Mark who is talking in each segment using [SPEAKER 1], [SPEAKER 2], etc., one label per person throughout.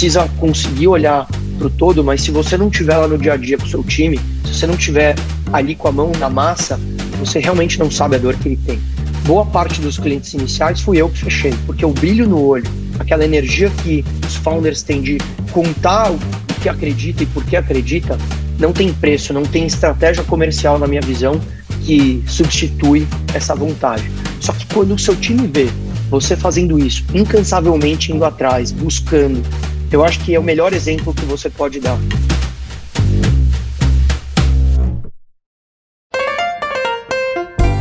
[SPEAKER 1] precisa conseguir olhar para o todo, mas se você não tiver lá no dia a dia com o seu time, se você não tiver ali com a mão na massa, você realmente não sabe a dor que ele tem. Boa parte dos clientes iniciais fui eu que fechei, porque o brilho no olho, aquela energia que os founders têm de contar o que acredita e por que acredita, não tem preço, não tem estratégia comercial, na minha visão, que substitui essa vontade. Só que quando o seu time vê você fazendo isso, incansavelmente indo atrás, buscando, eu acho que é o melhor exemplo que você pode dar.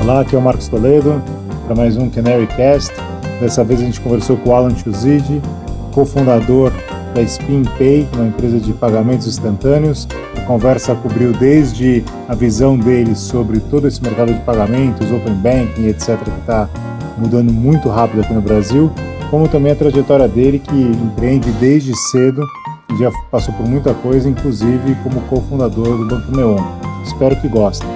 [SPEAKER 2] Olá, aqui é o Marcos Toledo para mais um Canary Cast. Dessa vez a gente conversou com o Alan Chuzidi, cofundador da SpinPay, uma empresa de pagamentos instantâneos. A conversa cobriu desde a visão dele sobre todo esse mercado de pagamentos, open banking, etc., que está mudando muito rápido aqui no Brasil, como também a trajetória dele, que empreende desde cedo e já passou por muita coisa, inclusive como cofundador do Banco Neon. Espero que gostem.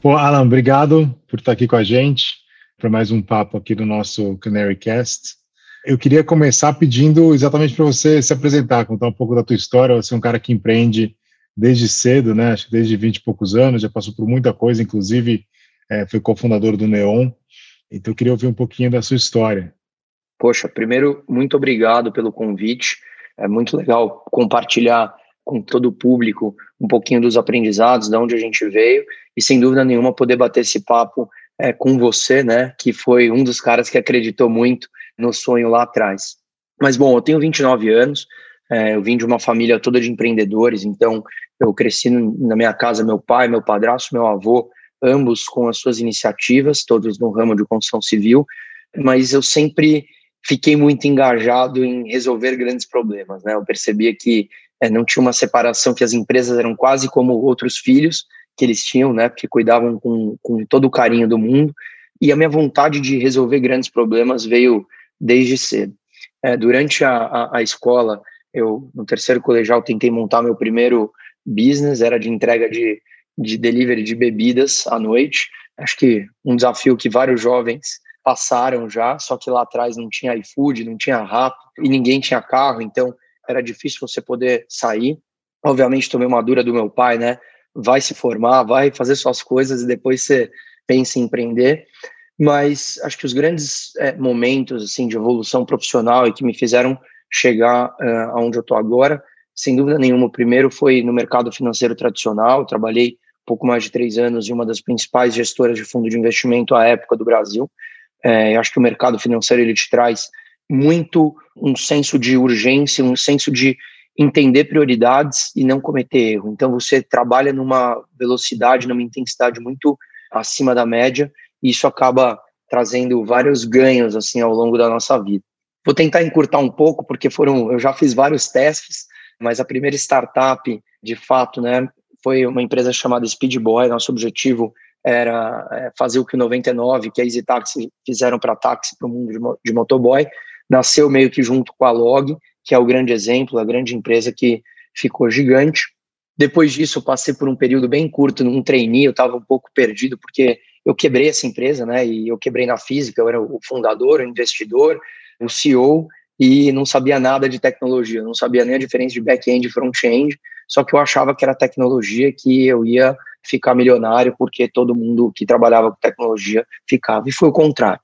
[SPEAKER 2] Bom, Alan, obrigado por estar aqui com a gente para mais um papo aqui do nosso Canary Cast. Eu queria começar pedindo exatamente para você se apresentar, contar um pouco da tua história. Você é um cara que empreende desde cedo, né? Acho que desde 20 e poucos anos, já passou por muita coisa, inclusive é, foi cofundador do Neon. Então eu queria ouvir um pouquinho da sua história.
[SPEAKER 1] Poxa, primeiro, muito obrigado pelo convite. É muito legal compartilhar com todo o público um pouquinho dos aprendizados, de onde a gente veio, e sem dúvida nenhuma poder bater esse papo é, com você, né, que foi um dos caras que acreditou muito no sonho lá atrás. Mas, bom, eu tenho 29 anos, é, eu vim de uma família toda de empreendedores, então eu cresci na minha casa, meu pai, meu padrasto, meu avô, ambos com as suas iniciativas, todos no ramo de construção civil, mas eu sempre fiquei muito engajado em resolver grandes problemas, né? Eu percebia que é, não tinha uma separação, que as empresas eram quase como outros filhos que eles tinham, né? Porque cuidavam com, com todo o carinho do mundo, e a minha vontade de resolver grandes problemas veio desde cedo. É, durante a, a, a, escola, eu no terceiro colegial tentei montar meu primeiro business, era de entrega de, de delivery de bebidas à noite. Acho que um desafio que vários jovens passaram já, só que lá atrás não tinha iFood, não tinha Rap e ninguém tinha carro, então era difícil você poder sair. Obviamente tomei uma dura do meu pai, né? Vai se formar, vai fazer suas coisas e depois você pensa em empreender mas acho que os grandes é, momentos assim de evolução profissional e que me fizeram chegar uh, aonde eu estou agora, sem dúvida nenhuma, o primeiro foi no mercado financeiro tradicional. Eu trabalhei pouco mais de três anos em uma das principais gestoras de fundo de investimento à época do Brasil. É, acho que o mercado financeiro ele te traz muito um senso de urgência, um senso de entender prioridades e não cometer erro. Então você trabalha numa velocidade, numa intensidade muito acima da média e isso acaba trazendo vários ganhos assim ao longo da nossa vida. Vou tentar encurtar um pouco porque foram, eu já fiz vários testes, mas a primeira startup, de fato, né, foi uma empresa chamada Speedboy. Nosso objetivo era é, fazer o que o 99, que a Easy Taxi fizeram para táxi para o mundo de, de motoboy. Nasceu meio que junto com a Log, que é o grande exemplo, a grande empresa que ficou gigante. Depois disso, passei por um período bem curto num trainee, eu estava um pouco perdido, porque eu quebrei essa empresa, né? E eu quebrei na física, eu era o fundador, o investidor, o CEO e não sabia nada de tecnologia, não sabia nem a diferença de back-end e front-end, só que eu achava que era tecnologia que eu ia ficar milionário porque todo mundo que trabalhava com tecnologia ficava, e foi o contrário.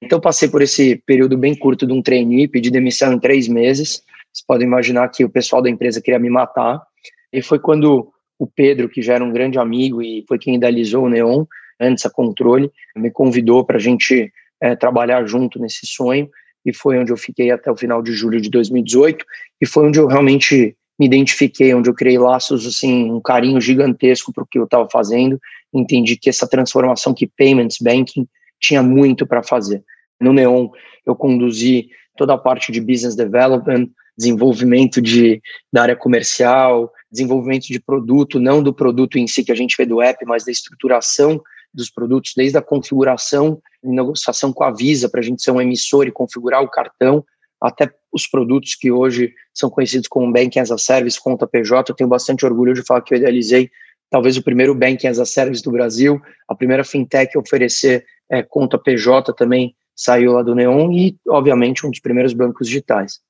[SPEAKER 1] Então passei por esse período bem curto de um trainee, pedi demissão em três meses, vocês podem imaginar que o pessoal da empresa queria me matar, e foi quando o Pedro, que já era um grande amigo e foi quem idealizou o Neon, antes a Controle, me convidou para a gente é, trabalhar junto nesse sonho. E foi onde eu fiquei até o final de julho de 2018 e foi onde eu realmente me identifiquei, onde eu criei laços, assim, um carinho gigantesco para o que eu estava fazendo, entendi que essa transformação que Payments Banking tinha muito para fazer. No Neon, eu conduzi toda a parte de Business Development, desenvolvimento de, da área comercial, desenvolvimento de produto, não do produto em si que a gente vê do app, mas da estruturação dos produtos, desde a configuração negociação com a Visa, para a gente ser um emissor e configurar o cartão, até os produtos que hoje são conhecidos como Banking as a Service, conta PJ. Eu tenho bastante orgulho de falar que eu idealizei talvez o primeiro Banking as a Service do Brasil, a primeira fintech a oferecer é, conta PJ também saiu lá do Neon e, obviamente, um dos primeiros bancos digitais.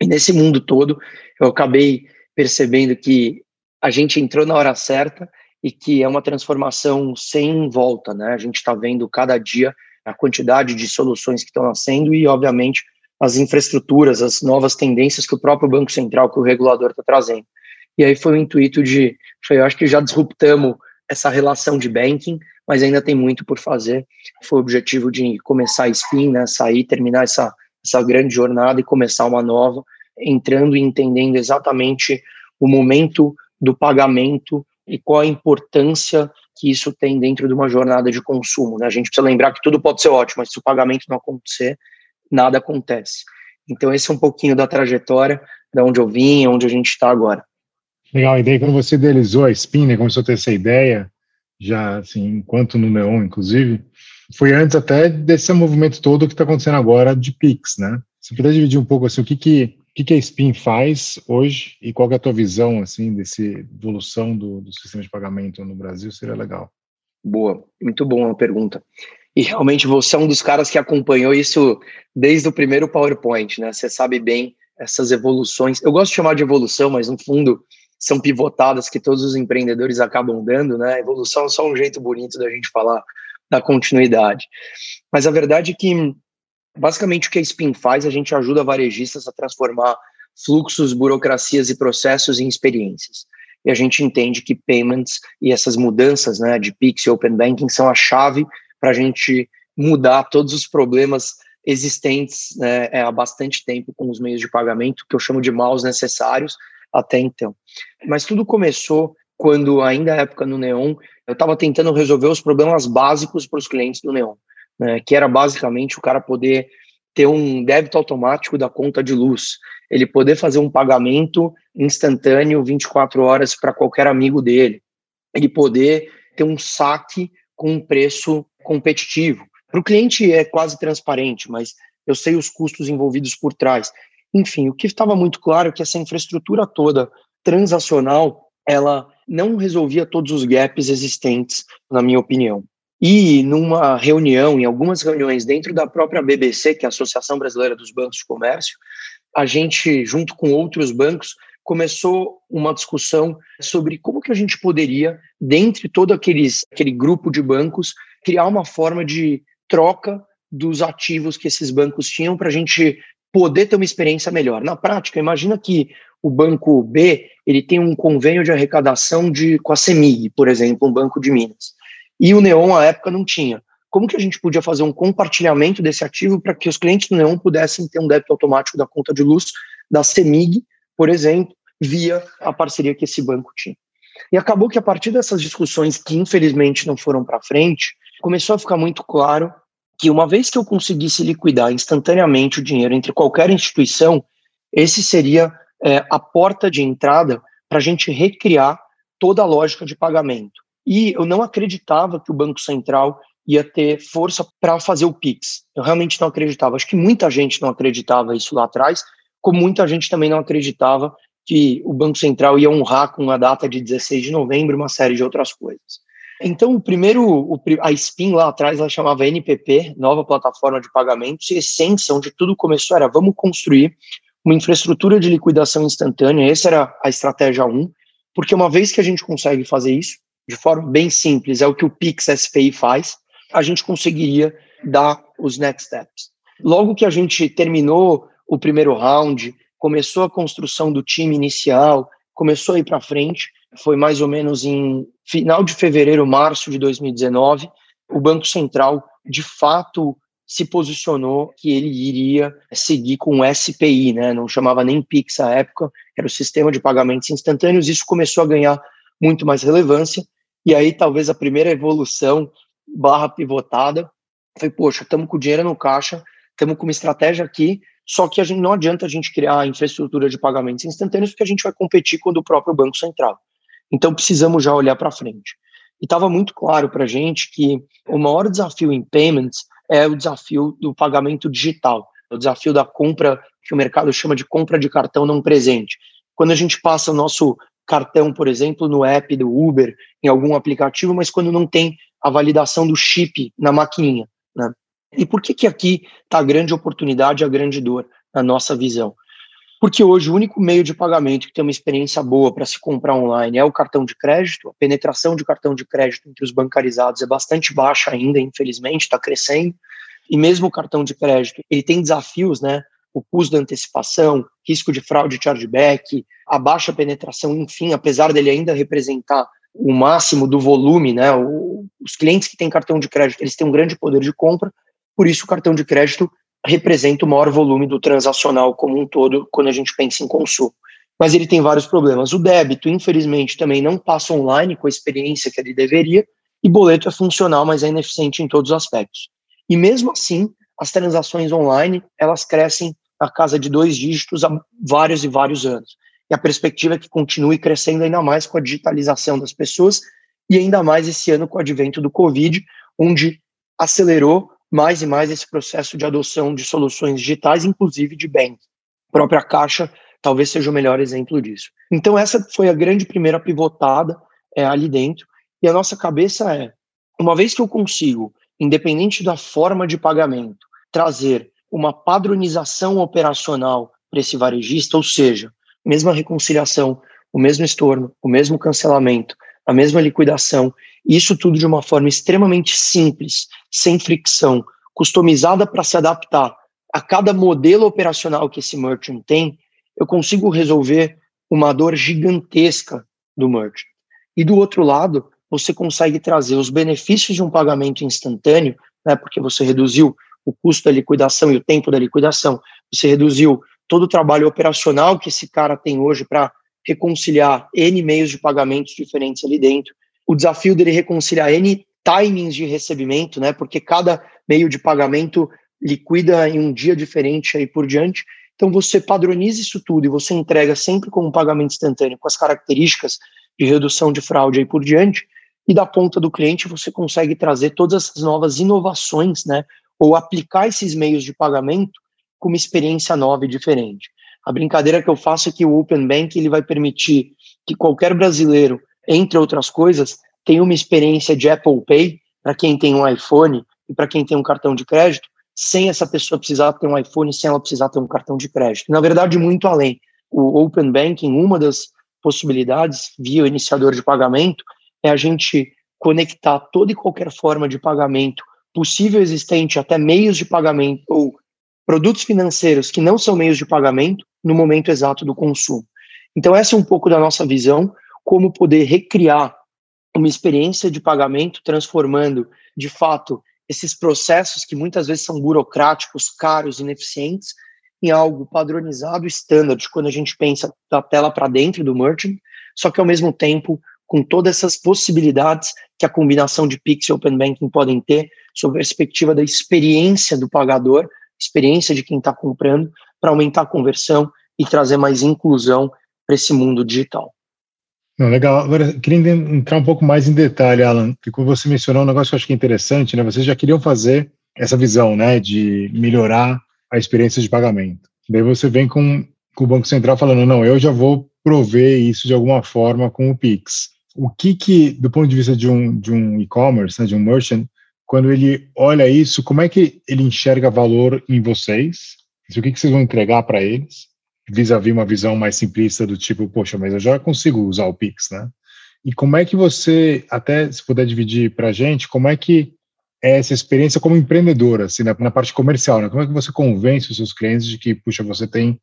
[SPEAKER 1] E nesse mundo todo, eu acabei percebendo que a gente entrou na hora certa e que é uma transformação sem volta, né? A gente está vendo cada dia a quantidade de soluções que estão nascendo e, obviamente, as infraestruturas, as novas tendências que o próprio Banco Central, que o regulador está trazendo. E aí foi o intuito de, foi, eu acho que já disruptamos essa relação de banking, mas ainda tem muito por fazer. Foi o objetivo de começar a spin, né, sair, terminar essa, essa grande jornada e começar uma nova, entrando e entendendo exatamente o momento do pagamento e qual a importância que isso tem dentro de uma jornada de consumo. Né? A gente precisa lembrar que tudo pode ser ótimo, mas se o pagamento não acontecer, nada acontece. Então, esse é um pouquinho da trajetória, da onde eu vim, onde a gente está agora.
[SPEAKER 2] Legal, a ideia quando você idealizou a Spin, né, começou a ter essa ideia, já assim, enquanto no Neon, inclusive, foi antes até desse movimento todo que está acontecendo agora de Pix, né? Você puder dividir um pouco assim, o que que, o que, que a Spin faz hoje e qual é a tua visão assim desse evolução do, do sistema de pagamento no Brasil seria legal.
[SPEAKER 1] Boa, muito boa a pergunta. E realmente você é um dos caras que acompanhou isso desde o primeiro PowerPoint, né? Você sabe bem essas evoluções. Eu gosto de chamar de evolução, mas no fundo são pivotadas que todos os empreendedores acabam dando, né? Evolução é só um jeito bonito da gente falar da continuidade. Mas a verdade é que, basicamente, o que a Spin faz, a gente ajuda varejistas a transformar fluxos, burocracias e processos em experiências. E a gente entende que payments e essas mudanças né, de Pix e Open Banking são a chave para a gente mudar todos os problemas existentes né, é, há bastante tempo com os meios de pagamento, que eu chamo de maus necessários, até então. Mas tudo começou quando, ainda na época no Neon, eu estava tentando resolver os problemas básicos para os clientes do Neon, né, que era basicamente o cara poder ter um débito automático da conta de luz, ele poder fazer um pagamento instantâneo 24 horas para qualquer amigo dele, ele poder ter um saque com um preço competitivo. Para o cliente é quase transparente, mas eu sei os custos envolvidos por trás. Enfim, o que estava muito claro é que essa infraestrutura toda transacional, ela não resolvia todos os gaps existentes, na minha opinião. E numa reunião, em algumas reuniões dentro da própria BBC, que é a Associação Brasileira dos Bancos de Comércio, a gente, junto com outros bancos, começou uma discussão sobre como que a gente poderia, dentre todo aqueles, aquele grupo de bancos, criar uma forma de troca dos ativos que esses bancos tinham para a gente poder ter uma experiência melhor. Na prática, imagina que o banco B ele tem um convênio de arrecadação de, com a CEMIG, por exemplo, um banco de Minas. E o Neon, à época, não tinha. Como que a gente podia fazer um compartilhamento desse ativo para que os clientes do Neon pudessem ter um débito automático da conta de luz da CEMIG, por exemplo, via a parceria que esse banco tinha. E acabou que a partir dessas discussões que infelizmente não foram para frente, começou a ficar muito claro que uma vez que eu conseguisse liquidar instantaneamente o dinheiro entre qualquer instituição, esse seria é, a porta de entrada para a gente recriar toda a lógica de pagamento. E eu não acreditava que o Banco Central ia ter força para fazer o PIX. Eu realmente não acreditava. Acho que muita gente não acreditava isso lá atrás, como muita gente também não acreditava que o Banco Central ia honrar com a data de 16 de novembro uma série de outras coisas. Então, o primeiro, o, a Spin lá atrás, ela chamava NPP, Nova Plataforma de Pagamentos, e a essência onde tudo começou era vamos construir uma infraestrutura de liquidação instantânea, essa era a estratégia 1, porque uma vez que a gente consegue fazer isso, de forma bem simples, é o que o Pix SPI faz, a gente conseguiria dar os next steps. Logo que a gente terminou o primeiro round, começou a construção do time inicial, começou a ir para frente, foi mais ou menos em final de fevereiro, março de 2019, o Banco Central de fato se posicionou que ele iria seguir com o SPI, né? não chamava nem PIX à época, era o sistema de pagamentos instantâneos, isso começou a ganhar muito mais relevância, e aí talvez a primeira evolução barra pivotada foi, poxa, estamos com o dinheiro no caixa, estamos com uma estratégia aqui, só que a gente, não adianta a gente criar infraestrutura de pagamentos instantâneos, porque a gente vai competir com o próprio Banco Central. Então precisamos já olhar para frente. E estava muito claro para a gente que o maior desafio em payments é o desafio do pagamento digital, o desafio da compra, que o mercado chama de compra de cartão não presente. Quando a gente passa o nosso cartão, por exemplo, no app do Uber, em algum aplicativo, mas quando não tem a validação do chip na maquininha. Né? E por que, que aqui está a grande oportunidade, a grande dor, na nossa visão? Porque hoje o único meio de pagamento que tem uma experiência boa para se comprar online é o cartão de crédito. A penetração de cartão de crédito entre os bancarizados é bastante baixa ainda, infelizmente, está crescendo. E mesmo o cartão de crédito, ele tem desafios, né? O custo da antecipação, risco de fraude chargeback, a baixa penetração, enfim, apesar dele ainda representar o máximo do volume, né? O, os clientes que têm cartão de crédito, eles têm um grande poder de compra, por isso o cartão de crédito representa o maior volume do transacional como um todo quando a gente pensa em consumo. Mas ele tem vários problemas. O débito, infelizmente, também não passa online com a experiência que ele deveria, e boleto é funcional, mas é ineficiente em todos os aspectos. E mesmo assim, as transações online, elas crescem na casa de dois dígitos há vários e vários anos. E a perspectiva é que continue crescendo ainda mais com a digitalização das pessoas e ainda mais esse ano com o advento do Covid, onde acelerou mais e mais esse processo de adoção de soluções digitais, inclusive de bank. A própria Caixa talvez seja o melhor exemplo disso. Então, essa foi a grande primeira pivotada é, ali dentro. E a nossa cabeça é: uma vez que eu consigo, independente da forma de pagamento, trazer uma padronização operacional para esse varejista, ou seja, mesma reconciliação, o mesmo estorno, o mesmo cancelamento, a mesma liquidação, isso tudo de uma forma extremamente simples, sem fricção, customizada para se adaptar a cada modelo operacional que esse merchant tem, eu consigo resolver uma dor gigantesca do merchant. E do outro lado, você consegue trazer os benefícios de um pagamento instantâneo, né, porque você reduziu o custo da liquidação e o tempo da liquidação, você reduziu todo o trabalho operacional que esse cara tem hoje para reconciliar N meios de pagamentos diferentes ali dentro, o desafio dele reconciliar N timings de recebimento, né? Porque cada meio de pagamento liquida em um dia diferente aí por diante. Então você padroniza isso tudo e você entrega sempre como um pagamento instantâneo com as características de redução de fraude aí por diante. E da ponta do cliente você consegue trazer todas essas novas inovações, né? Ou aplicar esses meios de pagamento com uma experiência nova e diferente. A brincadeira que eu faço é que o Open Bank ele vai permitir que qualquer brasileiro entre outras coisas, tem uma experiência de Apple Pay para quem tem um iPhone e para quem tem um cartão de crédito, sem essa pessoa precisar ter um iPhone, sem ela precisar ter um cartão de crédito. Na verdade, muito além. O Open Banking, uma das possibilidades via o iniciador de pagamento, é a gente conectar toda e qualquer forma de pagamento possível existente, até meios de pagamento ou produtos financeiros que não são meios de pagamento no momento exato do consumo. Então, essa é um pouco da nossa visão como poder recriar uma experiência de pagamento, transformando, de fato, esses processos que muitas vezes são burocráticos, caros, ineficientes, em algo padronizado, standard, quando a gente pensa da tela para dentro do merchant, só que ao mesmo tempo com todas essas possibilidades que a combinação de Pix e Open Banking podem ter, sob a perspectiva da experiência do pagador, experiência de quem está comprando, para aumentar a conversão e trazer mais inclusão para esse mundo digital.
[SPEAKER 2] Legal. Agora, queria entrar um pouco mais em detalhe, Alan, que como você mencionou um negócio que eu acho que é interessante, né? Vocês já queriam fazer essa visão, né, de melhorar a experiência de pagamento. Daí você vem com, com o Banco Central falando, não, eu já vou prover isso de alguma forma com o Pix. O que que, do ponto de vista de um, de um e-commerce, né, de um merchant, quando ele olha isso, como é que ele enxerga valor em vocês? O que, que vocês vão entregar para eles? vis-à-vis uma visão mais simplista do tipo, poxa, mas eu já consigo usar o Pix, né? E como é que você, até se puder dividir para a gente, como é que é essa experiência como empreendedora, assim, na, na, parte comercial, né? Como é que você convence os seus clientes de que, puxa, você tem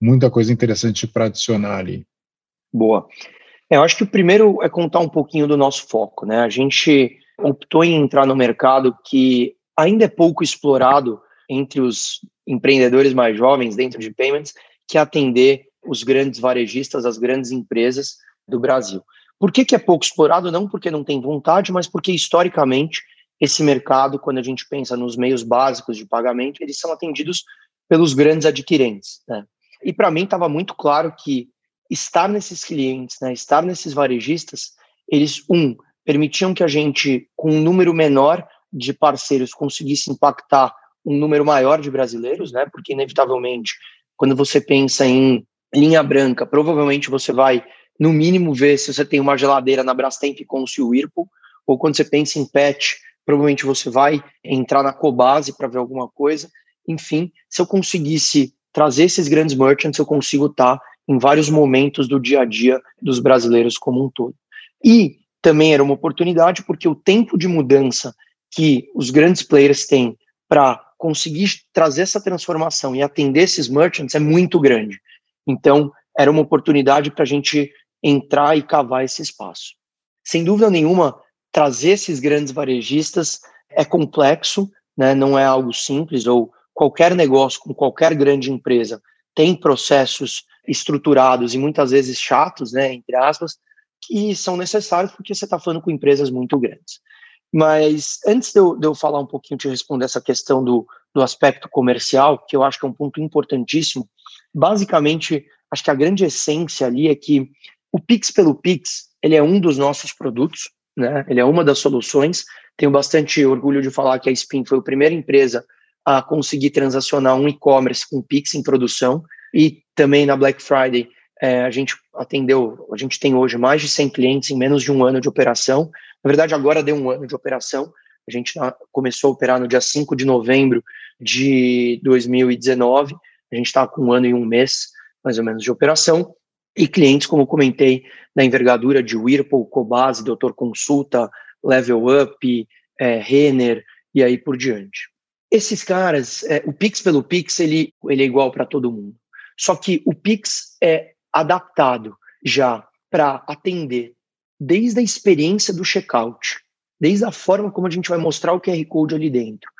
[SPEAKER 2] muita coisa interessante para adicionar ali?
[SPEAKER 1] Boa. É, eu acho que o primeiro é contar um pouquinho do nosso foco, né? A gente optou em entrar no mercado que ainda é pouco explorado entre os empreendedores mais jovens dentro de payments, que atender os grandes varejistas, as grandes empresas do Brasil. Por que, que é pouco explorado? Não porque não tem vontade, mas porque historicamente esse mercado, quando a gente pensa nos meios básicos de pagamento, eles são atendidos pelos grandes adquirentes. Né? E para mim estava muito claro que estar nesses clientes, né, estar nesses varejistas, eles, um, permitiam que a gente, com um número menor de parceiros, conseguisse impactar um número maior de brasileiros, né, porque inevitavelmente quando você pensa em linha branca, provavelmente você vai, no mínimo, ver se você tem uma geladeira na Brastemp com o Whirlpool, ou quando você pensa em pet, provavelmente você vai entrar na Cobase para ver alguma coisa. Enfim, se eu conseguisse trazer esses grandes merchants, eu consigo estar tá em vários momentos do dia a dia dos brasileiros como um todo. E também era uma oportunidade porque o tempo de mudança que os grandes players têm para conseguir trazer essa transformação e atender esses merchants é muito grande. Então, era uma oportunidade para a gente entrar e cavar esse espaço. Sem dúvida nenhuma, trazer esses grandes varejistas é complexo, né? não é algo simples, ou qualquer negócio com qualquer grande empresa tem processos estruturados e muitas vezes chatos, né, entre aspas, que são necessários porque você está falando com empresas muito grandes. Mas antes de eu, de eu, falar um pouquinho, te responder essa questão do, do aspecto comercial, que eu acho que é um ponto importantíssimo, basicamente, acho que a grande essência ali é que o Pix pelo Pix, ele é um dos nossos produtos, né? ele é uma das soluções. Tenho bastante orgulho de falar que a Spin foi a primeira empresa a conseguir transacionar um e-commerce com Pix em produção e também na Black Friday é, a gente atendeu, a gente tem hoje mais de 100 clientes em menos de um ano de operação. Na verdade, agora deu um ano de operação. A gente começou a operar no dia 5 de novembro de 2019. A gente está com um ano e um mês, mais ou menos, de operação. E clientes, como comentei, da envergadura de Whirlpool, Cobase, Doutor Consulta, Level Up, é, Renner e aí por diante. Esses caras, é, o Pix pelo Pix, ele, ele é igual para todo mundo. Só que o Pix é adaptado já para atender desde a experiência do checkout, desde a forma como a gente vai mostrar o QR Code ali dentro,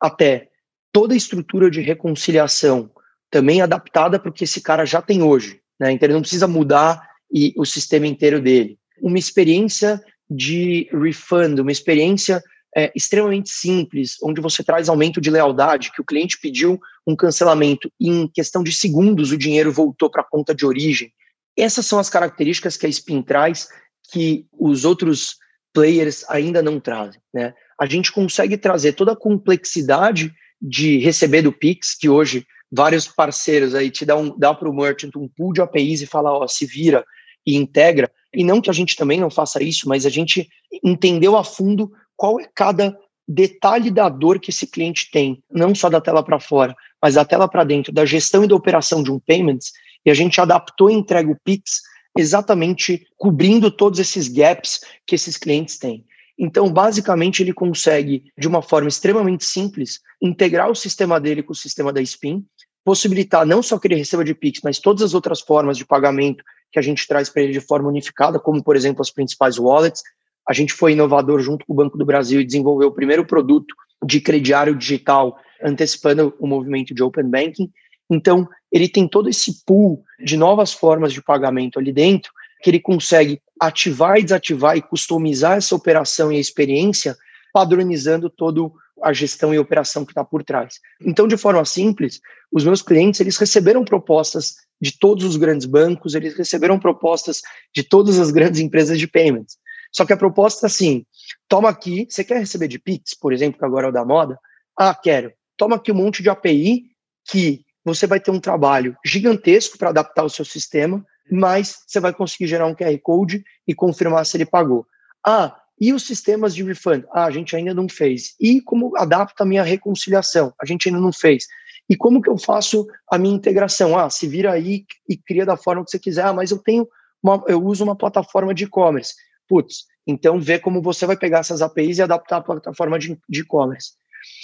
[SPEAKER 1] até toda a estrutura de reconciliação também adaptada para o que esse cara já tem hoje. Né? Então ele não precisa mudar e, o sistema inteiro dele. Uma experiência de refund, uma experiência é, extremamente simples, onde você traz aumento de lealdade, que o cliente pediu um cancelamento e em questão de segundos o dinheiro voltou para a conta de origem. Essas são as características que a Spin traz que os outros players ainda não trazem. Né? A gente consegue trazer toda a complexidade de receber do Pix, que hoje vários parceiros aí te um, dá para o merchant um pool de APIs e fala, ó, se vira e integra. E não que a gente também não faça isso, mas a gente entendeu a fundo qual é cada detalhe da dor que esse cliente tem, não só da tela para fora, mas da tela para dentro, da gestão e da operação de um payments, e a gente adaptou e entrega o Pix exatamente cobrindo todos esses gaps que esses clientes têm. Então, basicamente, ele consegue, de uma forma extremamente simples, integrar o sistema dele com o sistema da Spin, possibilitar não só que ele receba de Pix, mas todas as outras formas de pagamento que a gente traz para ele de forma unificada, como, por exemplo, as principais wallets, a gente foi inovador junto com o Banco do Brasil e desenvolveu o primeiro produto de crediário digital, antecipando o movimento de Open Banking. Então, ele tem todo esse pool de novas formas de pagamento ali dentro, que ele consegue ativar e desativar e customizar essa operação e a experiência, padronizando todo a gestão e operação que está por trás. Então, de forma simples, os meus clientes eles receberam propostas de todos os grandes bancos, eles receberam propostas de todas as grandes empresas de payments. Só que a proposta é assim: toma aqui, você quer receber de Pix, por exemplo, que agora é o da moda? Ah, quero. Toma aqui um monte de API que você vai ter um trabalho gigantesco para adaptar o seu sistema, mas você vai conseguir gerar um QR Code e confirmar se ele pagou. Ah, e os sistemas de refund? Ah, a gente ainda não fez. E como adapta a minha reconciliação? A gente ainda não fez. E como que eu faço a minha integração? Ah, se vira aí e cria da forma que você quiser. Ah, mas eu tenho uma, eu uso uma plataforma de e-commerce. Putz, então vê como você vai pegar essas APIs e adaptar a plataforma de e-commerce.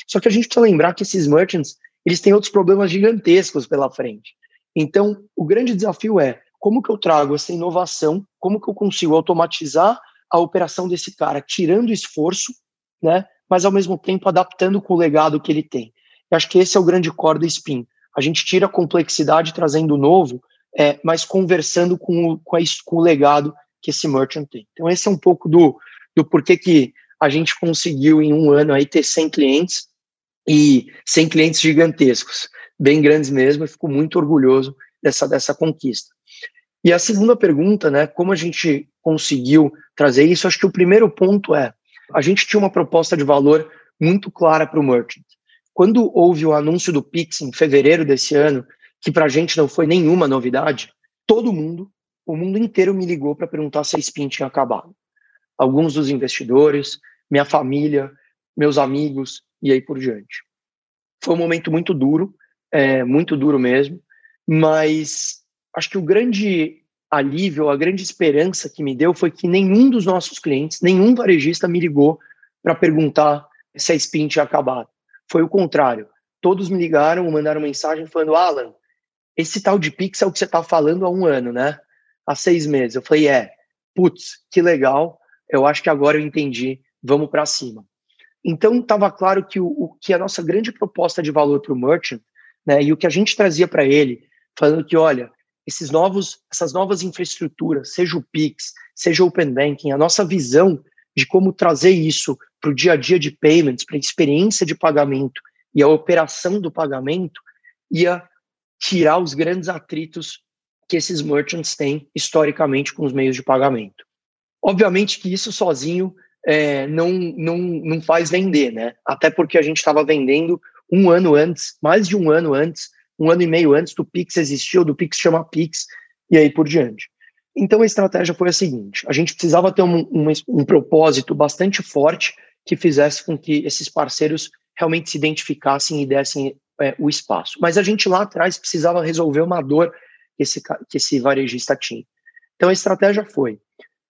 [SPEAKER 1] Só que a gente precisa lembrar que esses merchants, eles têm outros problemas gigantescos pela frente. Então, o grande desafio é como que eu trago essa inovação, como que eu consigo automatizar a operação desse cara, tirando esforço, né, mas ao mesmo tempo adaptando com o legado que ele tem. Eu acho que esse é o grande core do Spin. A gente tira a complexidade trazendo o novo, é, mas conversando com o, com, a, com o legado que esse merchant tem. Então, esse é um pouco do, do porquê que a gente conseguiu em um ano aí ter 100 clientes e 100 clientes gigantescos, bem grandes mesmo, eu fico muito orgulhoso dessa, dessa conquista. E a segunda pergunta, né, como a gente conseguiu trazer isso, acho que o primeiro ponto é, a gente tinha uma proposta de valor muito clara para o merchant. Quando houve o anúncio do Pix em fevereiro desse ano, que para a gente não foi nenhuma novidade, todo mundo o mundo inteiro me ligou para perguntar se a Spin tinha acabado. Alguns dos investidores, minha família, meus amigos e aí por diante. Foi um momento muito duro. é, muito duro mesmo, mas acho que o grande alívio, a grande esperança que me deu foi que nenhum dos nossos clientes, nenhum varejista me ligou para perguntar se a spin tinha acabado. Foi o contrário. Todos me ligaram, mandaram mensagem falando: Alan, esse tal de Pix é o que você está falando há um ano, né? Há seis meses. Eu falei: é, putz, que legal. Eu acho que agora eu entendi. Vamos para cima. Então, estava claro que, o, o, que a nossa grande proposta de valor para o merchant, né, e o que a gente trazia para ele, falando que, olha, esses novos, essas novas infraestruturas, seja o Pix, seja o Open Banking, a nossa visão de como trazer isso para o dia a dia de payments, para a experiência de pagamento e a operação do pagamento, ia tirar os grandes atritos que esses merchants têm historicamente com os meios de pagamento. Obviamente que isso sozinho é, não, não, não faz vender, né? Até porque a gente estava vendendo um ano antes, mais de um ano antes, um ano e meio antes do Pix existir, ou do Pix chama Pix, e aí por diante. Então a estratégia foi a seguinte: a gente precisava ter um, um, um propósito bastante forte que fizesse com que esses parceiros realmente se identificassem e dessem é, o espaço. Mas a gente lá atrás precisava resolver uma dor que esse, que esse varejista tinha. Então a estratégia foi: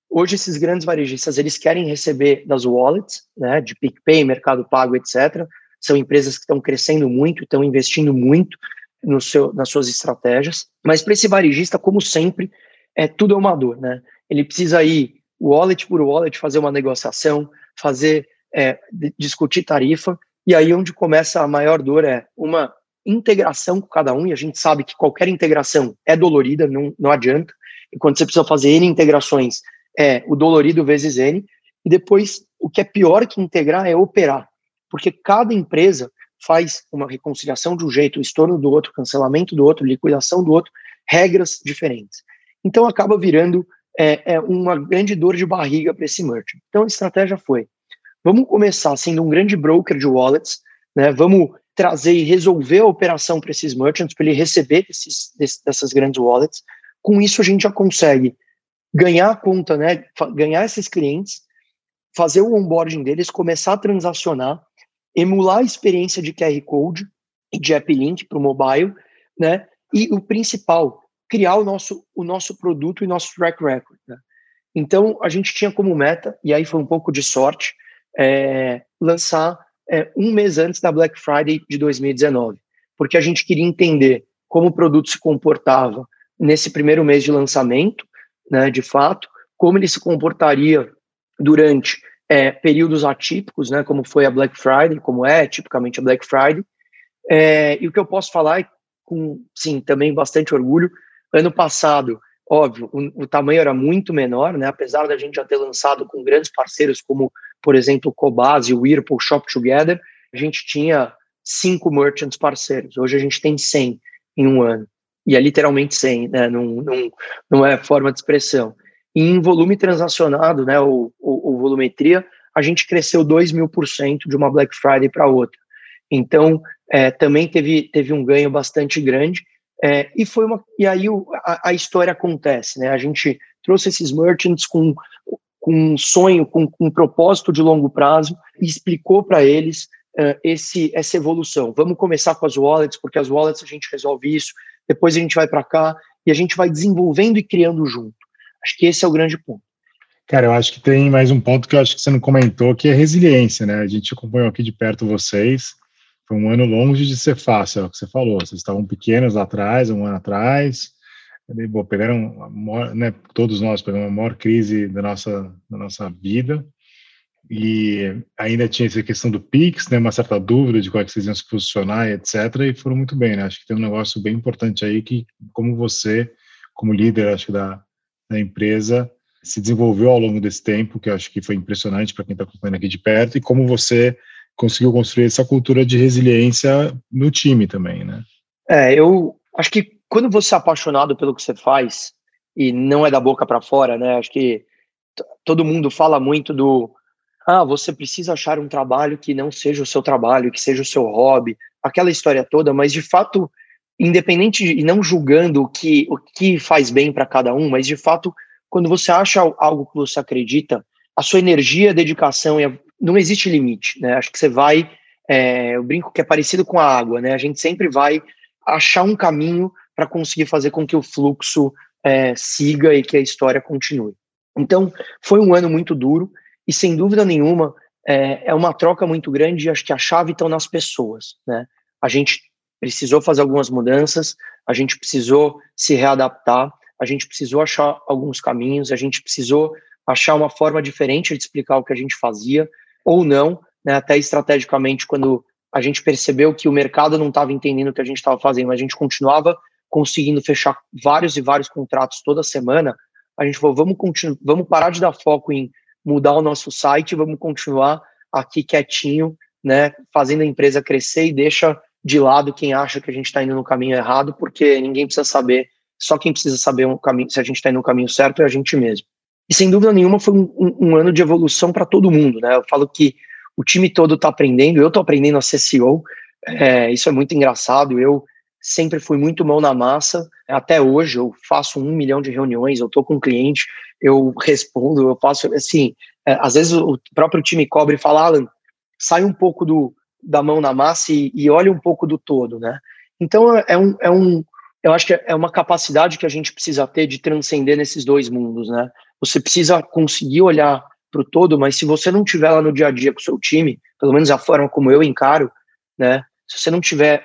[SPEAKER 1] hoje esses grandes varejistas eles querem receber das wallets, né, de PicPay, Mercado Pago, etc. São empresas que estão crescendo muito, estão investindo muito no seu, nas suas estratégias. Mas para esse varejista, como sempre, é tudo é uma dor, né? Ele precisa ir wallet por wallet, fazer uma negociação, fazer é, discutir tarifa, e aí onde começa a maior dor é uma integração com cada um, e a gente sabe que qualquer integração é dolorida, não, não adianta. E quando você precisa fazer N integrações, é o dolorido vezes N. E depois, o que é pior que integrar é operar, porque cada empresa faz uma reconciliação de um jeito, o estorno do outro, cancelamento do outro, liquidação do outro, regras diferentes. Então acaba virando é, é uma grande dor de barriga para esse merchant. Então a estratégia foi: vamos começar sendo um grande broker de wallets, né? Vamos trazer e resolver a operação para esses merchants, para ele receber esses, dessas grandes wallets. Com isso a gente já consegue ganhar a conta, né? Ganhar esses clientes, fazer o onboarding deles, começar a transacionar emular a experiência de QR Code e de App Link para o mobile, né? E o principal, criar o nosso, o nosso produto e nosso track record. Né? Então, a gente tinha como meta, e aí foi um pouco de sorte, é, lançar é, um mês antes da Black Friday de 2019, porque a gente queria entender como o produto se comportava nesse primeiro mês de lançamento, né, de fato, como ele se comportaria durante é, períodos atípicos, né, como foi a Black Friday, como é tipicamente a Black Friday. É, e o que eu posso falar é com, sim, também bastante orgulho. Ano passado, óbvio, o, o, tamanho era muito menor, né, apesar da gente já ter lançado com grandes parceiros como, por exemplo, Cobase, o Whirlpool, Shop Together, a gente tinha cinco merchants parceiros. Hoje a gente tem 100 em um ano. E é literalmente 100, né, não, não, não é forma de expressão. E em volume transacionado, né, o, o volumetria, a gente cresceu 2 mil por cento de uma Black Friday para outra. Então, é, também teve, teve um ganho bastante grande. É, e foi uma e aí o, a, a, história acontece, né? A gente trouxe esses merchants com, com um sonho, com, com um propósito de longo prazo e explicou para eles uh, esse essa evolução. Vamos começar com as wallets, porque as wallets a gente resolve isso, depois a gente vai para cá e a gente vai desenvolvendo e criando junto. Acho que esse é o grande ponto.
[SPEAKER 2] Cara, eu acho que tem mais um ponto que eu acho que você não comentou, que é resiliência, né? A gente acompanhou aqui de perto vocês. Foi um ano longe de ser fácil, é o que você falou. Vocês estavam pequenos lá atrás, um ano atrás. Bom, pegaram, maior, né, todos nós pegamos a maior crise da nossa, da nossa vida. E ainda tinha essa questão do Pix, né, uma certa dúvida de como é que vocês iam se posicionar, etc. E foram muito bem, né? Acho que tem um negócio bem importante aí que, como você, como líder, acho que da, da empresa se desenvolveu ao longo desse tempo, que eu acho que foi impressionante para quem está acompanhando aqui de perto, e como você conseguiu construir essa cultura de resiliência no time também, né?
[SPEAKER 1] É, eu acho que quando você é apaixonado pelo que você faz, e não é da boca para fora, né? Acho que todo mundo fala muito do ah, você precisa achar um trabalho que não seja o seu trabalho, que seja o seu hobby, aquela história toda, mas de fato independente de, e não julgando o que, o que faz bem para cada um, mas de fato, quando você acha algo que você acredita, a sua energia, dedicação, não existe limite, né? Acho que você vai, é, eu brinco que é parecido com a água, né? A gente sempre vai achar um caminho para conseguir fazer com que o fluxo é, siga e que a história continue. Então, foi um ano muito duro e, sem dúvida nenhuma, é, é uma troca muito grande e acho que a chave está nas pessoas. Né? A gente precisou fazer algumas mudanças, a gente precisou se readaptar, a gente precisou achar alguns caminhos, a gente precisou achar uma forma diferente de explicar o que a gente fazia, ou não, né, até estrategicamente, quando a gente percebeu que o mercado não estava entendendo o que a gente estava fazendo, a gente continuava conseguindo fechar vários e vários contratos toda semana, a gente falou, vamos, vamos parar de dar foco em mudar o nosso site, vamos continuar aqui quietinho, né, fazendo a empresa crescer e deixa de lado quem acha que a gente está indo no caminho errado, porque ninguém precisa saber, só quem precisa saber um caminho, se a gente está indo no caminho certo é a gente mesmo. E sem dúvida nenhuma foi um, um, um ano de evolução para todo mundo, né? Eu falo que o time todo está aprendendo, eu estou aprendendo a ser CEO, é, isso é muito engraçado, eu sempre fui muito mão na massa, até hoje eu faço um milhão de reuniões, eu estou com um cliente, eu respondo, eu faço, assim, é, às vezes o próprio time cobre e fala, Alan, sai um pouco do, da mão na massa e, e olha um pouco do todo, né? Então é um, é um, eu acho que é uma capacidade que a gente precisa ter de transcender nesses dois mundos, né? Você precisa conseguir olhar para o todo, mas se você não tiver lá no dia a dia com o seu time, pelo menos a forma como eu encaro, né? Se você não tiver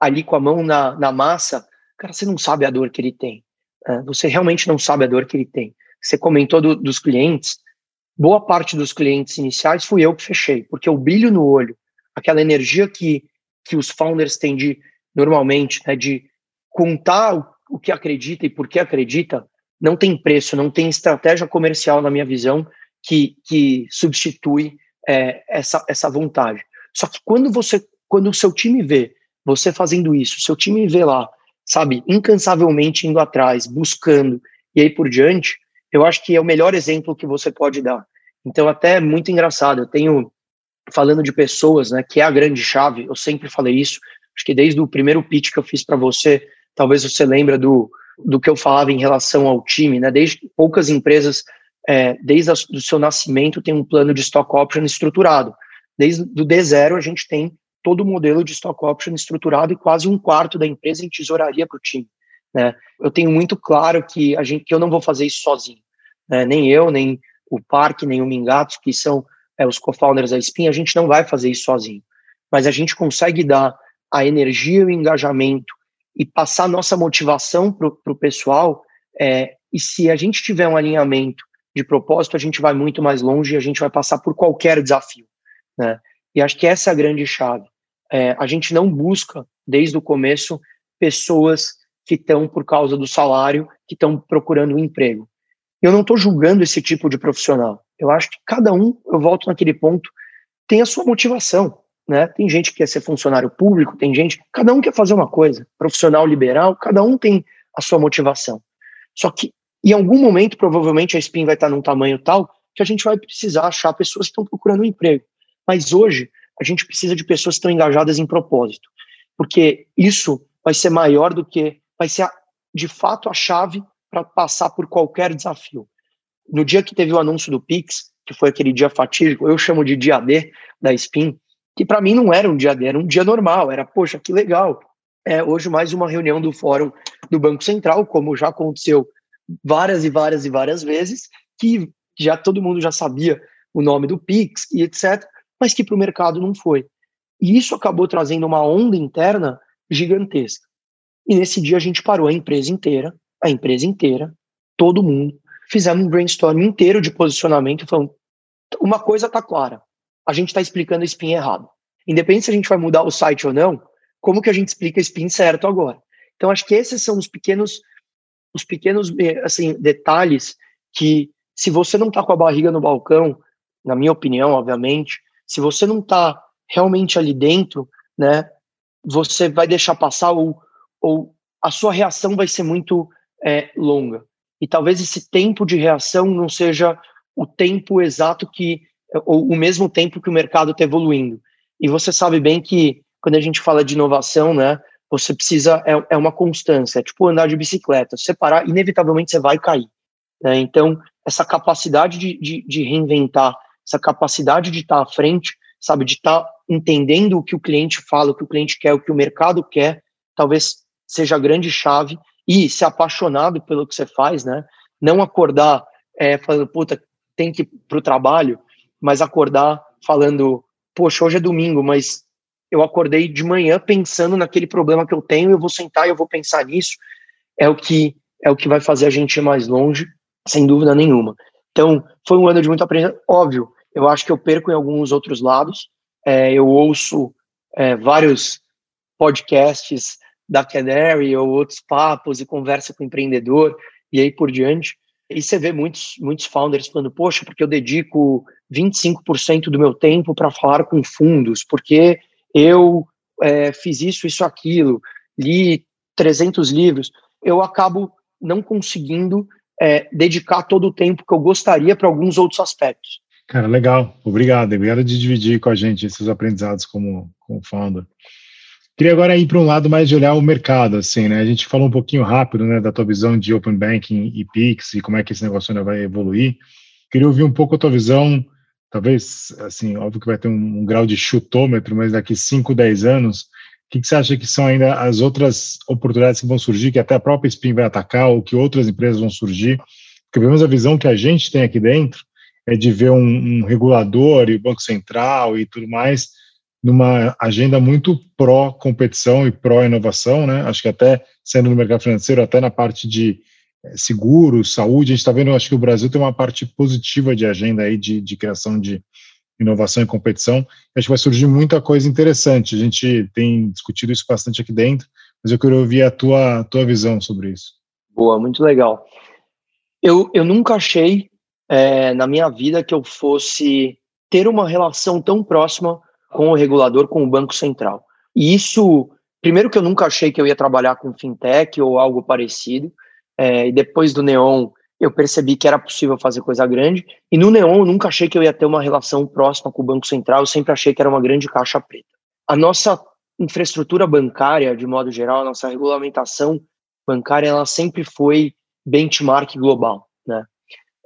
[SPEAKER 1] ali com a mão na, na massa, cara, você não sabe a dor que ele tem. Né? Você realmente não sabe a dor que ele tem. Você comentou do, dos clientes, boa parte dos clientes iniciais fui eu que fechei, porque o brilho no olho, aquela energia que, que os founders têm de, normalmente, né, de contar o, o que acredita e por que acredita, não tem preço, não tem estratégia comercial, na minha visão, que, que substitui é, essa, essa vontade. Só que quando você, quando o seu time vê você fazendo isso, seu time vê lá, sabe, incansavelmente indo atrás, buscando e aí por diante, eu acho que é o melhor exemplo que você pode dar. Então, até é muito engraçado. Eu tenho falando de pessoas, né, que é a grande chave, eu sempre falei isso, acho que desde o primeiro pitch que eu fiz para você, talvez você lembra do, do que eu falava em relação ao time, né, desde poucas empresas, é, desde o seu nascimento, tem um plano de stock option estruturado, desde do D0 a gente tem todo o modelo de stock option estruturado e quase um quarto da empresa em tesouraria para o time, né, eu tenho muito claro que, a gente, que eu não vou fazer isso sozinho, né, nem eu, nem o Parque, nem o Mingatos, que são é, os co-founders da Spin, a gente não vai fazer isso sozinho. Mas a gente consegue dar a energia o engajamento e passar nossa motivação para o pessoal. É, e se a gente tiver um alinhamento de propósito, a gente vai muito mais longe e a gente vai passar por qualquer desafio. Né? E acho que essa é a grande chave. É, a gente não busca, desde o começo, pessoas que estão por causa do salário, que estão procurando um emprego. Eu não estou julgando esse tipo de profissional. Eu acho que cada um, eu volto naquele ponto, tem a sua motivação. Né? Tem gente que quer ser funcionário público, tem gente, cada um quer fazer uma coisa. Profissional liberal, cada um tem a sua motivação. Só que em algum momento, provavelmente, a SPIN vai estar num tamanho tal que a gente vai precisar achar pessoas que estão procurando um emprego. Mas hoje, a gente precisa de pessoas que estão engajadas em propósito. Porque isso vai ser maior do que, vai ser de fato a chave para passar por qualquer desafio. No dia que teve o anúncio do Pix, que foi aquele dia fatídico, eu chamo de dia D da Spin, que para mim não era um dia D, era um dia normal, era, poxa, que legal. É, hoje mais uma reunião do Fórum do Banco Central, como já aconteceu várias e várias e várias vezes, que já todo mundo já sabia o nome do Pix e etc, mas que para o mercado não foi. E isso acabou trazendo uma onda interna gigantesca. E nesse dia a gente parou a empresa inteira a empresa inteira, todo mundo, fizemos um brainstorming inteiro de posicionamento, falando, uma coisa está clara, a gente está explicando o spin errado. Independente se a gente vai mudar o site ou não, como que a gente explica spin certo agora? Então, acho que esses são os pequenos, os pequenos eh, assim, detalhes que, se você não está com a barriga no balcão, na minha opinião, obviamente, se você não está realmente ali dentro, né, você vai deixar passar ou, ou a sua reação vai ser muito é, longa. E talvez esse tempo de reação não seja o tempo exato que, ou o mesmo tempo que o mercado está evoluindo. E você sabe bem que quando a gente fala de inovação, né, você precisa, é, é uma constância, é tipo andar de bicicleta. Se você parar, inevitavelmente você vai cair. Né? Então, essa capacidade de, de, de, reinventar, essa capacidade de estar à frente, sabe, de estar entendendo o que o cliente fala, o que o cliente quer, o que o mercado quer, talvez seja a grande chave, e ser apaixonado pelo que você faz, né? Não acordar é, falando, puta, tem que ir para o trabalho, mas acordar falando, poxa, hoje é domingo, mas eu acordei de manhã pensando naquele problema que eu tenho, eu vou sentar e eu vou pensar nisso, é o que é o que vai fazer a gente ir mais longe, sem dúvida nenhuma. Então, foi um ano de muito aprendizado. Óbvio, eu acho que eu perco em alguns outros lados. É, eu ouço é, vários podcasts da Canary ou outros papos e conversa com empreendedor e aí por diante. E você vê muitos, muitos founders falando, poxa, porque eu dedico 25% do meu tempo para falar com fundos, porque eu é, fiz isso, isso, aquilo, li 300 livros, eu acabo não conseguindo é, dedicar todo o tempo que eu gostaria para alguns outros aspectos.
[SPEAKER 2] Cara, legal. Obrigado. Obrigado de dividir com a gente esses aprendizados como, como founder. Queria agora ir para um lado mais de olhar o mercado, assim, né? A gente falou um pouquinho rápido, né, da tua visão de Open Banking e Pix e como é que esse negócio ainda vai evoluir. Queria ouvir um pouco a tua visão, talvez, assim, óbvio que vai ter um, um grau de chutômetro, mas daqui 5, 10 anos, o que, que, você acha que são ainda as outras oportunidades que vão surgir, que até a própria Spin vai atacar, ou que outras empresas vão surgir? Porque pelo menos a visão que a gente tem aqui dentro é de ver um, um regulador e o Banco Central e tudo mais numa agenda muito pró-competição e pró-inovação, né? Acho que até sendo no mercado financeiro, até na parte de eh, seguro, saúde, a gente está vendo, acho que o Brasil tem uma parte positiva de agenda aí de, de criação de inovação e competição. Acho que vai surgir muita coisa interessante. A gente tem discutido isso bastante aqui dentro, mas eu queria ouvir a tua, tua visão sobre isso.
[SPEAKER 1] Boa, muito legal. Eu, eu nunca achei é, na minha vida que eu fosse ter uma relação tão próxima com o regulador, com o Banco Central. E isso, primeiro que eu nunca achei que eu ia trabalhar com fintech ou algo parecido, é, e depois do Neon eu percebi que era possível fazer coisa grande, e no Neon eu nunca achei que eu ia ter uma relação próxima com o Banco Central, eu sempre achei que era uma grande caixa preta. A nossa infraestrutura bancária, de modo geral, a nossa regulamentação bancária, ela sempre foi benchmark global?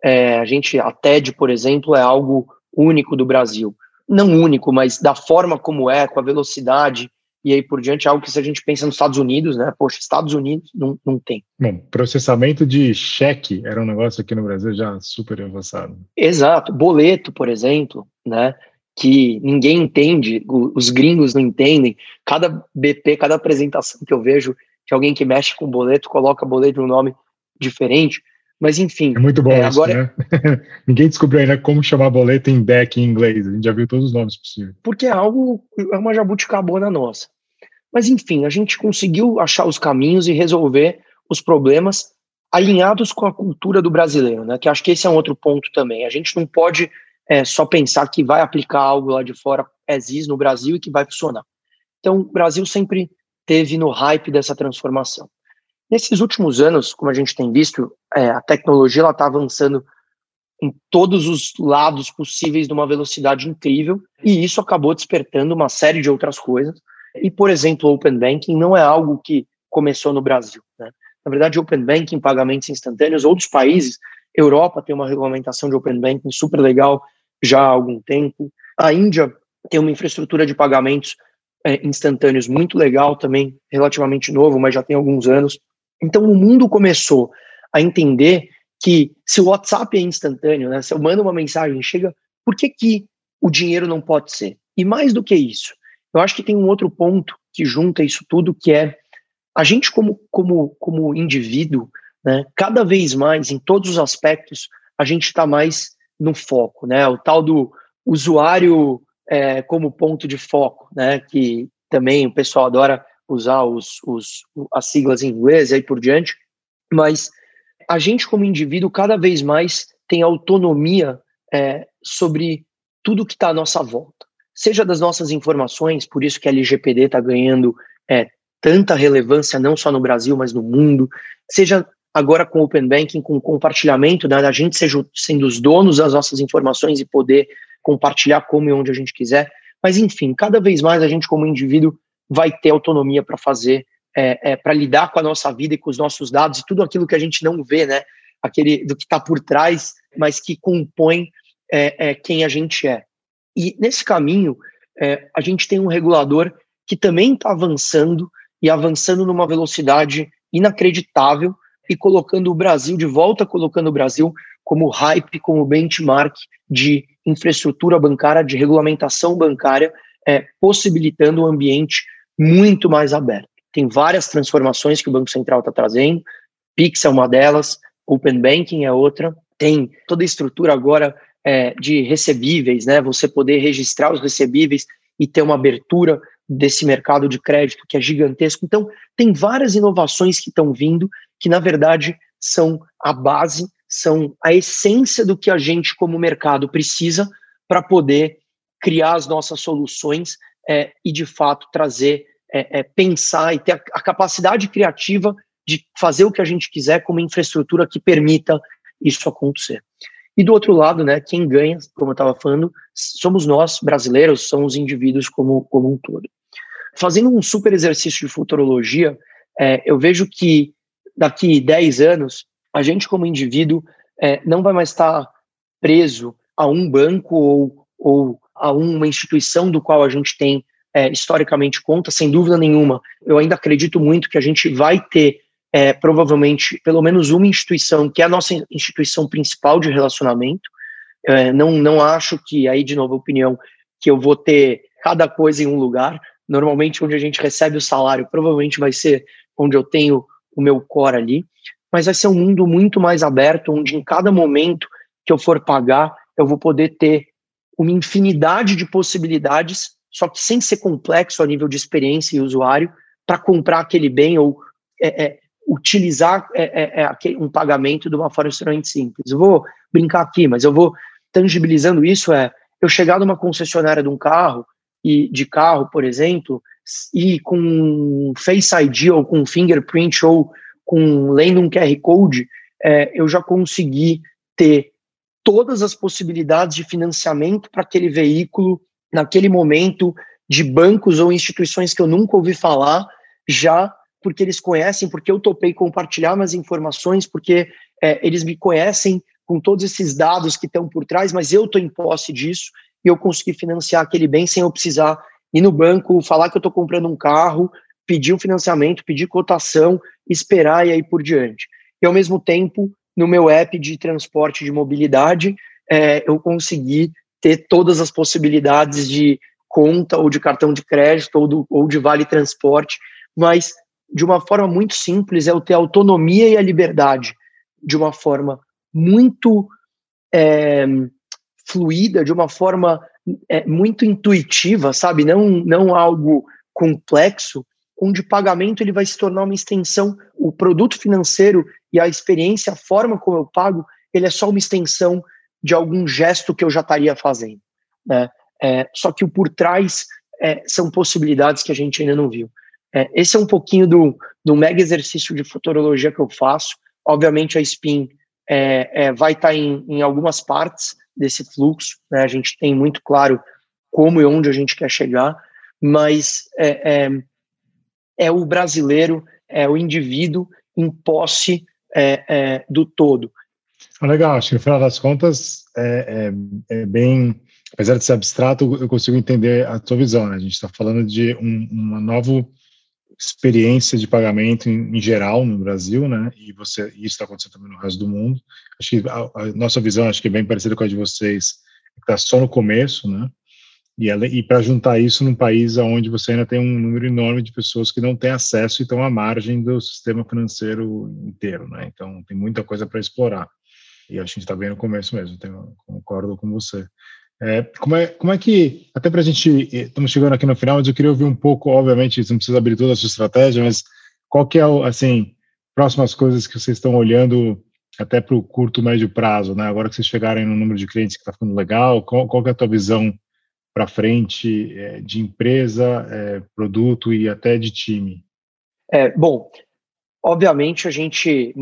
[SPEAKER 1] É, a gente, a TED, por exemplo, é algo único do Brasil não único, mas da forma como é, com a velocidade e aí por diante, algo que se a gente pensa nos Estados Unidos, né? Poxa, Estados Unidos não, não tem.
[SPEAKER 2] Bom, processamento de cheque era um negócio aqui no Brasil já super avançado.
[SPEAKER 1] Exato. Boleto, por exemplo, né? Que ninguém entende, os gringos não entendem. Cada BP, cada apresentação que eu vejo de alguém que mexe com boleto, coloca boleto de um nome diferente. Mas enfim.
[SPEAKER 2] É muito bom é, isso, agora... né? Ninguém descobriu ainda como chamar boleto em back em inglês. A gente já viu todos os nomes possíveis.
[SPEAKER 1] Porque é algo, é uma jabuticabona nossa. Mas enfim, a gente conseguiu achar os caminhos e resolver os problemas alinhados com a cultura do brasileiro, né? Que acho que esse é um outro ponto também. A gente não pode é, só pensar que vai aplicar algo lá de fora exis no Brasil e que vai funcionar. Então, o Brasil sempre teve no hype dessa transformação. Nesses últimos anos, como a gente tem visto, é, a tecnologia está avançando em todos os lados possíveis de uma velocidade incrível, e isso acabou despertando uma série de outras coisas. E, por exemplo, Open Banking não é algo que começou no Brasil. Né? Na verdade, Open Banking, pagamentos instantâneos, outros países, Europa tem uma regulamentação de Open Banking super legal já há algum tempo. A Índia tem uma infraestrutura de pagamentos é, instantâneos muito legal também, relativamente novo, mas já tem alguns anos. Então o mundo começou a entender que se o WhatsApp é instantâneo, né, se eu mando uma mensagem chega, por que, que o dinheiro não pode ser? E mais do que isso, eu acho que tem um outro ponto que junta isso tudo, que é a gente como, como, como indivíduo, né, cada vez mais, em todos os aspectos, a gente está mais no foco, né, o tal do usuário é, como ponto de foco, né, que também o pessoal adora usar os, os, as siglas em inglês e aí por diante, mas a gente como indivíduo cada vez mais tem autonomia é, sobre tudo que está à nossa volta, seja das nossas informações, por isso que a LGPD está ganhando é, tanta relevância não só no Brasil, mas no mundo, seja agora com o Open Banking, com o compartilhamento, né, a gente seja sendo os donos das nossas informações e poder compartilhar como e onde a gente quiser, mas enfim, cada vez mais a gente como indivíduo vai ter autonomia para fazer, é, é, para lidar com a nossa vida e com os nossos dados e tudo aquilo que a gente não vê, né? Aquele do que está por trás, mas que compõe é, é, quem a gente é. E nesse caminho, é, a gente tem um regulador que também está avançando e avançando numa velocidade inacreditável e colocando o Brasil de volta, colocando o Brasil como hype, como benchmark de infraestrutura bancária, de regulamentação bancária, é, possibilitando um ambiente muito mais aberto. Tem várias transformações que o Banco Central está trazendo, Pix é uma delas, Open Banking é outra, tem toda a estrutura agora é, de recebíveis, né? Você poder registrar os recebíveis e ter uma abertura desse mercado de crédito que é gigantesco. Então, tem várias inovações que estão vindo que, na verdade, são a base, são a essência do que a gente, como mercado, precisa para poder criar as nossas soluções é, e, de fato, trazer, é, é, pensar e ter a, a capacidade criativa de fazer o que a gente quiser com uma infraestrutura que permita isso acontecer. E do outro lado, né, quem ganha, como eu estava falando, somos nós, brasileiros, são os indivíduos como, como um todo. Fazendo um super exercício de futurologia, é, eu vejo que daqui 10 anos, a gente como indivíduo é, não vai mais estar preso a um banco ou, ou a uma instituição do qual a gente tem é, historicamente conta, sem dúvida nenhuma. Eu ainda acredito muito que a gente vai ter é, provavelmente pelo menos uma instituição que é a nossa instituição principal de relacionamento. É, não, não acho que, aí de novo, opinião, que eu vou ter cada coisa em um lugar. Normalmente, onde a gente recebe o salário, provavelmente vai ser onde eu tenho o meu core ali. Mas vai ser um mundo muito mais aberto, onde em cada momento que eu for pagar, eu vou poder ter uma infinidade de possibilidades, só que sem ser complexo a nível de experiência e usuário, para comprar aquele bem ou é, é, utilizar é, é, é um pagamento de uma forma extremamente simples. Eu vou brincar aqui, mas eu vou tangibilizando isso é eu chegar numa concessionária de um carro e de carro, por exemplo, e com Face ID ou com fingerprint ou com lendo um QR Code, é, eu já consegui ter todas as possibilidades de financiamento para aquele veículo naquele momento de bancos ou instituições que eu nunca ouvi falar, já porque eles conhecem, porque eu topei compartilhar mais informações, porque é, eles me conhecem com todos esses dados que estão por trás, mas eu estou em posse disso e eu consegui financiar aquele bem sem eu precisar ir no banco, falar que eu estou comprando um carro, pedir um financiamento, pedir cotação, esperar e aí por diante. E ao mesmo tempo, no meu app de transporte de mobilidade, é, eu consegui ter todas as possibilidades de conta ou de cartão de crédito ou, do, ou de vale transporte, mas de uma forma muito simples, é o ter a autonomia e a liberdade de uma forma muito é, fluida, de uma forma é, muito intuitiva, sabe? Não, não algo complexo, onde o pagamento ele vai se tornar uma extensão, o produto financeiro e a experiência, a forma como eu pago, ele é só uma extensão de algum gesto que eu já estaria fazendo. Né? É, só que o por trás é, são possibilidades que a gente ainda não viu. É, esse é um pouquinho do, do mega exercício de futurologia que eu faço. Obviamente, a SPIN é, é, vai estar tá em, em algumas partes desse fluxo, né? a gente tem muito claro como e onde a gente quer chegar, mas é, é, é o brasileiro, é o indivíduo em posse é, é, do todo.
[SPEAKER 2] Legal, acho que no final das contas é, é, é, bem, apesar de ser abstrato, eu consigo entender a tua visão. Né? A gente está falando de um, uma nova experiência de pagamento em, em, geral no Brasil, né? E você isso está acontecendo também no resto do mundo. Acho que a, a, nossa visão acho que é bem parecida com a de vocês, está só no começo, né? E, e para juntar isso num país onde você ainda tem um número enorme de pessoas que não têm acesso e estão à margem do sistema financeiro inteiro, né? Então tem muita coisa para explorar. E a gente está bem no começo mesmo. Concordo com você. É, como, é, como é que, até para a gente, estamos chegando aqui no final, mas eu queria ouvir um pouco, obviamente, você não precisa abrir toda a sua estratégia, mas qual que é, assim, próximas coisas que vocês estão olhando até para o curto, médio prazo, né? Agora que vocês chegarem no número de clientes que está ficando legal, qual, qual é a tua visão para frente é, de empresa, é, produto e até de time?
[SPEAKER 1] É, bom, obviamente a gente,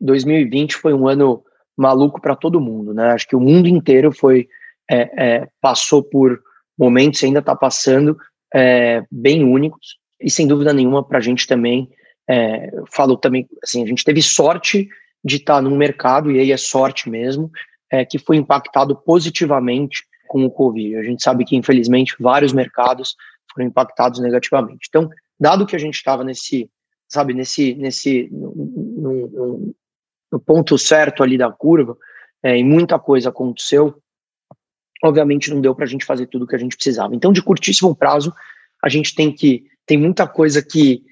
[SPEAKER 1] 2020 foi um ano maluco para todo mundo, né? Acho que o mundo inteiro foi é, é, passou por momentos ainda está passando é, bem únicos e sem dúvida nenhuma para a gente também é, falo também assim a gente teve sorte de estar tá num mercado e aí é sorte mesmo que foi impactado positivamente com o covid a gente sabe que infelizmente vários mercados foram impactados negativamente então dado que a gente estava nesse, sabe, nesse, nesse, no, no, no, ponto certo ali da curva, é, e muita coisa aconteceu, obviamente não deu para a gente fazer tudo o que a gente precisava. Então, de curtíssimo prazo, a gente tem que, tem muita coisa que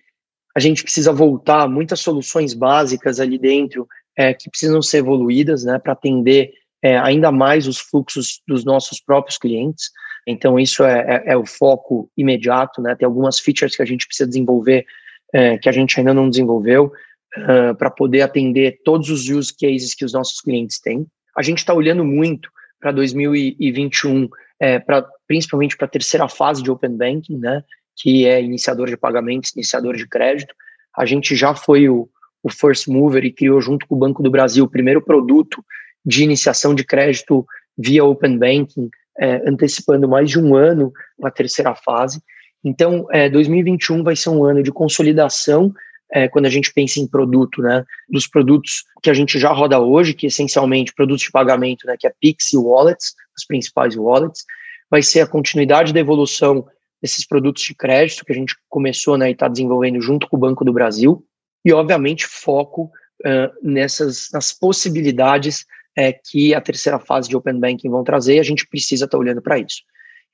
[SPEAKER 1] a gente precisa voltar, muitas soluções básicas ali dentro é, que precisam ser evoluídas, né, para atender é, ainda mais os fluxos dos nossos próprios clientes. Então, isso é, é, é, o foco imediato, né? Tem algumas features que a gente precisa desenvolver é, que a gente ainda não desenvolveu uh, para poder atender todos os use cases que os nossos clientes têm. A gente está olhando muito para 2021, é, pra, principalmente para a terceira fase de Open Banking, né? Que é iniciador de pagamentos, iniciador de crédito. A gente já foi o, o first mover e criou junto com o Banco do Brasil o primeiro produto de iniciação de crédito via Open Banking é, antecipando mais de um ano a terceira fase. Então, é, 2021 vai ser um ano de consolidação é, quando a gente pensa em produto, né, dos produtos que a gente já roda hoje, que essencialmente produtos de pagamento, né, que é Pix e Wallets, os principais wallets, vai ser a continuidade da evolução desses produtos de crédito que a gente começou né, e está desenvolvendo junto com o Banco do Brasil, e obviamente foco uh, nessas nas possibilidades é, que a terceira fase de Open Banking vão trazer, a gente precisa estar tá olhando para isso.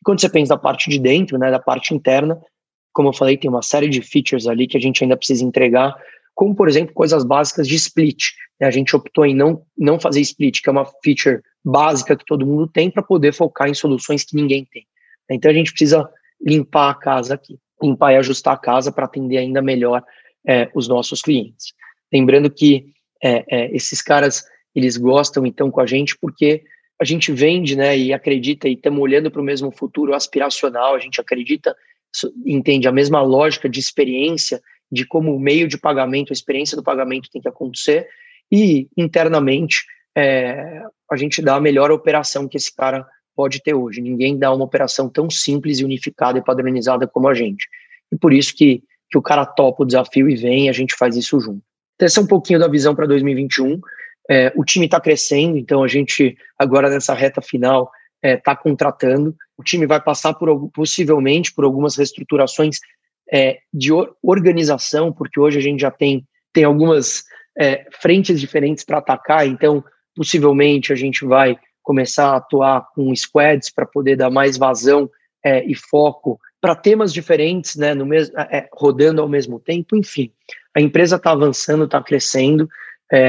[SPEAKER 1] E quando você pensa da parte de dentro, né, da parte interna, como eu falei, tem uma série de features ali que a gente ainda precisa entregar, como, por exemplo, coisas básicas de split. Né? A gente optou em não, não fazer split, que é uma feature básica que todo mundo tem, para poder focar em soluções que ninguém tem. Então, a gente precisa limpar a casa aqui, limpar e ajustar a casa para atender ainda melhor é, os nossos clientes. Lembrando que é, é, esses caras eles gostam então com a gente porque a gente vende, né, e acredita e estamos olhando para o mesmo futuro aspiracional, a gente acredita, entende a mesma lógica de experiência, de como o meio de pagamento, a experiência do pagamento tem que acontecer, e internamente é, a gente dá a melhor operação que esse cara pode ter hoje. Ninguém dá uma operação tão simples e unificada e padronizada como a gente. E por isso que, que o cara topa o desafio e vem a gente faz isso junto. Então, esse é um pouquinho da visão para 2021. É, o time está crescendo, então a gente agora nessa reta final está é, contratando. O time vai passar por possivelmente por algumas reestruturações é, de organização, porque hoje a gente já tem, tem algumas é, frentes diferentes para atacar, então possivelmente a gente vai começar a atuar com squads para poder dar mais vazão é, e foco para temas diferentes, né, no mesmo, é, rodando ao mesmo tempo, enfim. A empresa está avançando, está crescendo,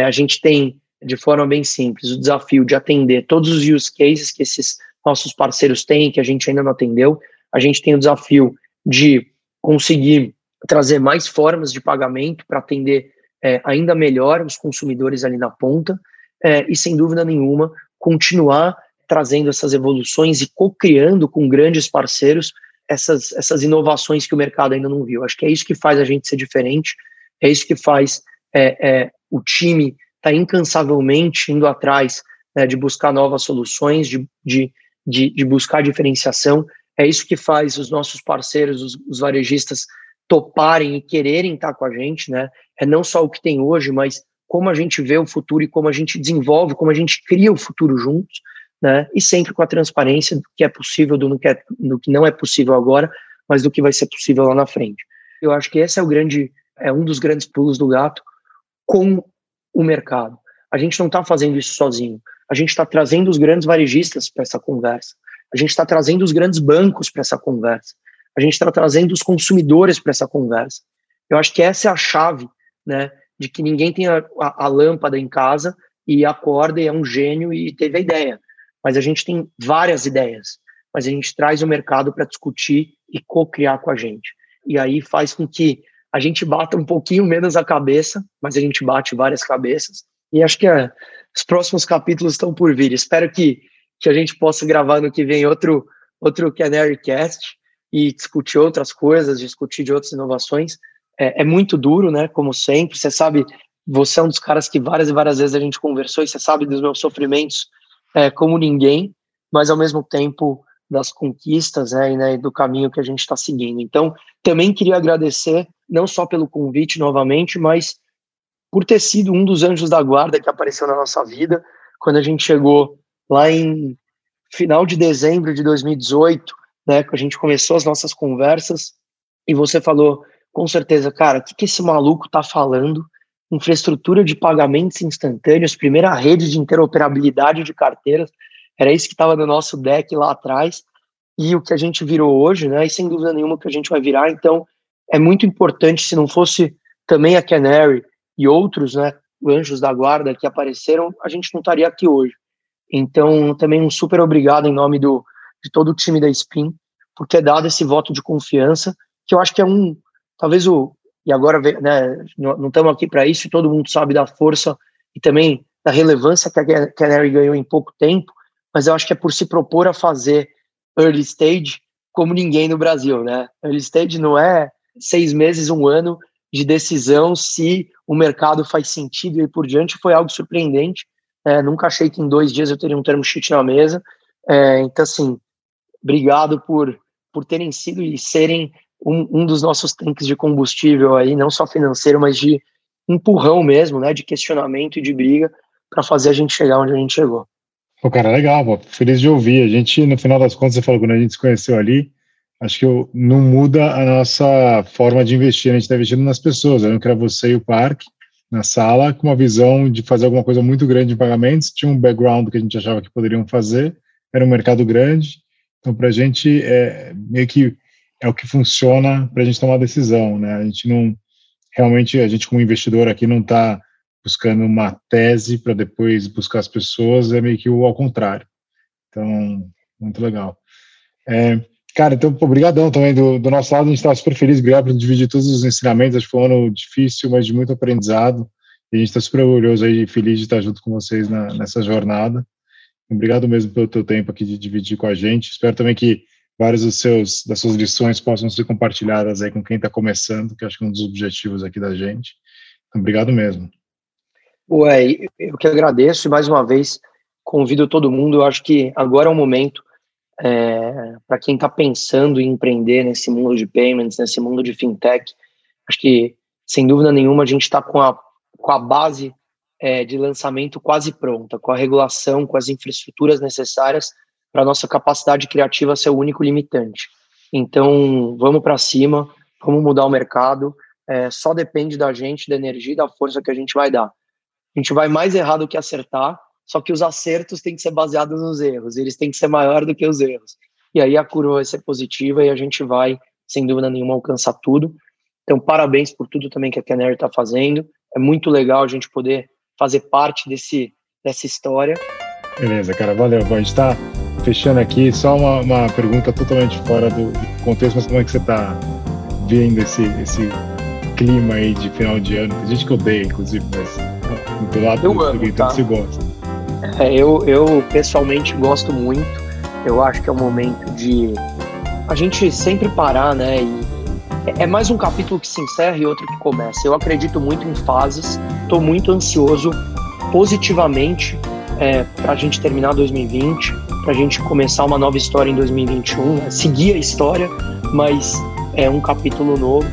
[SPEAKER 1] a gente tem de forma bem simples, o desafio de atender todos os use cases que esses nossos parceiros têm, que a gente ainda não atendeu. A gente tem o desafio de conseguir trazer mais formas de pagamento para atender é, ainda melhor os consumidores ali na ponta é, e, sem dúvida nenhuma, continuar trazendo essas evoluções e co-criando com grandes parceiros essas, essas inovações que o mercado ainda não viu. Acho que é isso que faz a gente ser diferente, é isso que faz é, é o time está incansavelmente indo atrás né, de buscar novas soluções, de, de, de, de, buscar diferenciação. É isso que faz os nossos parceiros, os, os varejistas, toparem e quererem estar com a gente, né? É não só o que tem hoje, mas como a gente vê o futuro e como a gente desenvolve, como a gente cria o futuro juntos, né? E sempre com a transparência do que é possível, do que, é, do que não é possível agora, mas do que vai ser possível lá na frente. Eu acho que esse é o grande, é um dos grandes pulos do gato com o mercado. A gente não está fazendo isso sozinho. A gente está trazendo os grandes varejistas para essa conversa. A gente está trazendo os grandes bancos para essa conversa. A gente está trazendo os consumidores para essa conversa. Eu acho que essa é a chave, né, de que ninguém tem a, a, a lâmpada em casa e acorda e é um gênio e teve a ideia. Mas a gente tem várias ideias. Mas a gente traz o mercado para discutir e co-criar com a gente. E aí faz com que a gente bata um pouquinho menos a cabeça, mas a gente bate várias cabeças. E acho que é, os próximos capítulos estão por vir. Espero que, que a gente possa gravar no que vem outro, outro Canary Cast e discutir outras coisas, discutir de outras inovações. É, é, muito duro, né? Como sempre. Você sabe, você é um dos caras que várias e várias vezes a gente conversou e você sabe dos meus sofrimentos é, como ninguém, mas ao mesmo tempo das conquistas né, e né, do caminho que a gente está seguindo. Então, também queria agradecer não só pelo convite novamente, mas por ter sido um dos anjos da guarda que apareceu na nossa vida quando a gente chegou lá em final de dezembro de 2018, né, que a gente começou as nossas conversas e você falou com certeza, cara, o que, que esse maluco tá falando? Infraestrutura de pagamentos instantâneos, primeira rede de interoperabilidade de carteiras, era isso que estava no nosso deck lá atrás, e o que a gente virou hoje, né? E sem dúvida nenhuma que a gente vai virar. Então, é muito importante, se não fosse também a Canary e outros, né, anjos da guarda que apareceram, a gente não estaria aqui hoje. Então, também um super obrigado em nome do, de todo o time da Spin por ter dado esse voto de confiança, que eu acho que é um, talvez o, e agora, né, não estamos aqui para isso, todo mundo sabe da força e também da relevância que a Canary ganhou em pouco tempo, mas eu acho que é por se propor a fazer early stage como ninguém no Brasil, né? Early stage não é seis meses, um ano de decisão se o mercado faz sentido e por diante, foi algo surpreendente. É, nunca achei que em dois dias eu teria um termo sheet na mesa. É, então, assim, obrigado por, por terem sido e serem um, um dos nossos tanques de combustível aí, não só financeiro, mas de empurrão mesmo, né, de questionamento e de briga para fazer a gente chegar onde a gente chegou.
[SPEAKER 2] Pô, cara, legal, pô. feliz de ouvir. A gente, no final das contas, você falou quando a gente se conheceu ali, acho que eu, não muda a nossa forma de investir. A gente está investindo nas pessoas. Eu não quero você e o parque na sala com uma visão de fazer alguma coisa muito grande em pagamentos. Tinha um background que a gente achava que poderiam fazer. Era um mercado grande. Então, para a gente, é meio que é o que funciona para a gente tomar decisão, né? A gente não realmente a gente como investidor aqui não está buscando uma tese para depois buscar as pessoas, é meio que o ao contrário. Então, muito legal. É, cara, então, obrigadão também do, do, nosso lado, a gente está super feliz, obrigado por dividir todos os ensinamentos, acho que foi um ano difícil, mas de muito aprendizado, e a gente está super orgulhoso aí, feliz de estar junto com vocês na, nessa jornada. Obrigado mesmo pelo teu tempo aqui de dividir com a gente, espero também que várias dos seus, das suas lições possam ser compartilhadas aí com quem está começando, que acho que é um dos objetivos aqui da gente. Então, obrigado mesmo.
[SPEAKER 1] Ué, eu que agradeço e mais uma vez convido todo mundo. Eu acho que agora é o momento é, para quem está pensando em empreender nesse mundo de payments, nesse mundo de fintech. Acho que, sem dúvida nenhuma, a gente está com a, com a base é, de lançamento quase pronta, com a regulação, com as infraestruturas necessárias para a nossa capacidade criativa ser o único limitante. Então, vamos para cima, vamos mudar o mercado. É, só depende da gente, da energia e da força que a gente vai dar a gente vai mais errar do que acertar, só que os acertos têm que ser baseados nos erros, eles têm que ser maior do que os erros. E aí a curva vai ser positiva e a gente vai, sem dúvida nenhuma, alcançar tudo. Então, parabéns por tudo também que a Canary está fazendo. É muito legal a gente poder fazer parte desse, dessa história.
[SPEAKER 2] Beleza, cara, valeu. a gente está fechando aqui. Só uma, uma, pergunta totalmente fora do, do, contexto, mas como é que você está vendo esse, esse clima aí de final de ano? Tem gente que odeia, inclusive, mas do lado eu do amo, tá? você gosta.
[SPEAKER 1] É, eu, eu pessoalmente gosto muito. Eu acho que é um momento de a gente sempre parar, né? E é, é mais um capítulo que se encerra e outro que começa. Eu acredito muito em fases. Estou muito ansioso positivamente é, para a gente terminar 2020, para a gente começar uma nova história em 2021, né? seguir a história, mas é um capítulo novo.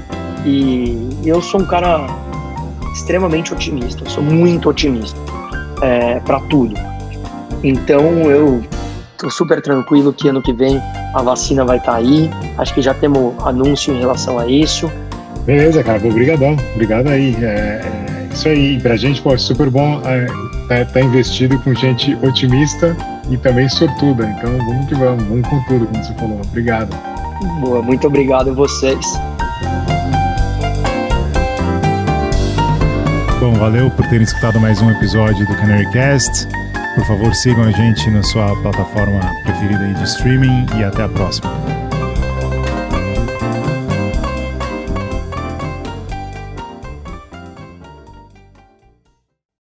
[SPEAKER 1] E eu sou um cara extremamente otimista, sou muito otimista é, para tudo. Então eu tô super tranquilo que ano que vem a vacina vai estar tá aí. Acho que já temos anúncio em relação a isso.
[SPEAKER 2] Beleza, cara. Obrigadão. Obrigado aí. É, é isso aí. Pra gente, pô, é super bom é, tá, tá, investido com gente otimista e também sortuda. Então vamos que vamos. Vamos com tudo, como você falou. Obrigado.
[SPEAKER 1] Boa, muito obrigado a vocês.
[SPEAKER 2] Bom, valeu por terem escutado mais um episódio do Canary Cast. Por favor, sigam a gente na sua plataforma preferida de streaming e até a próxima.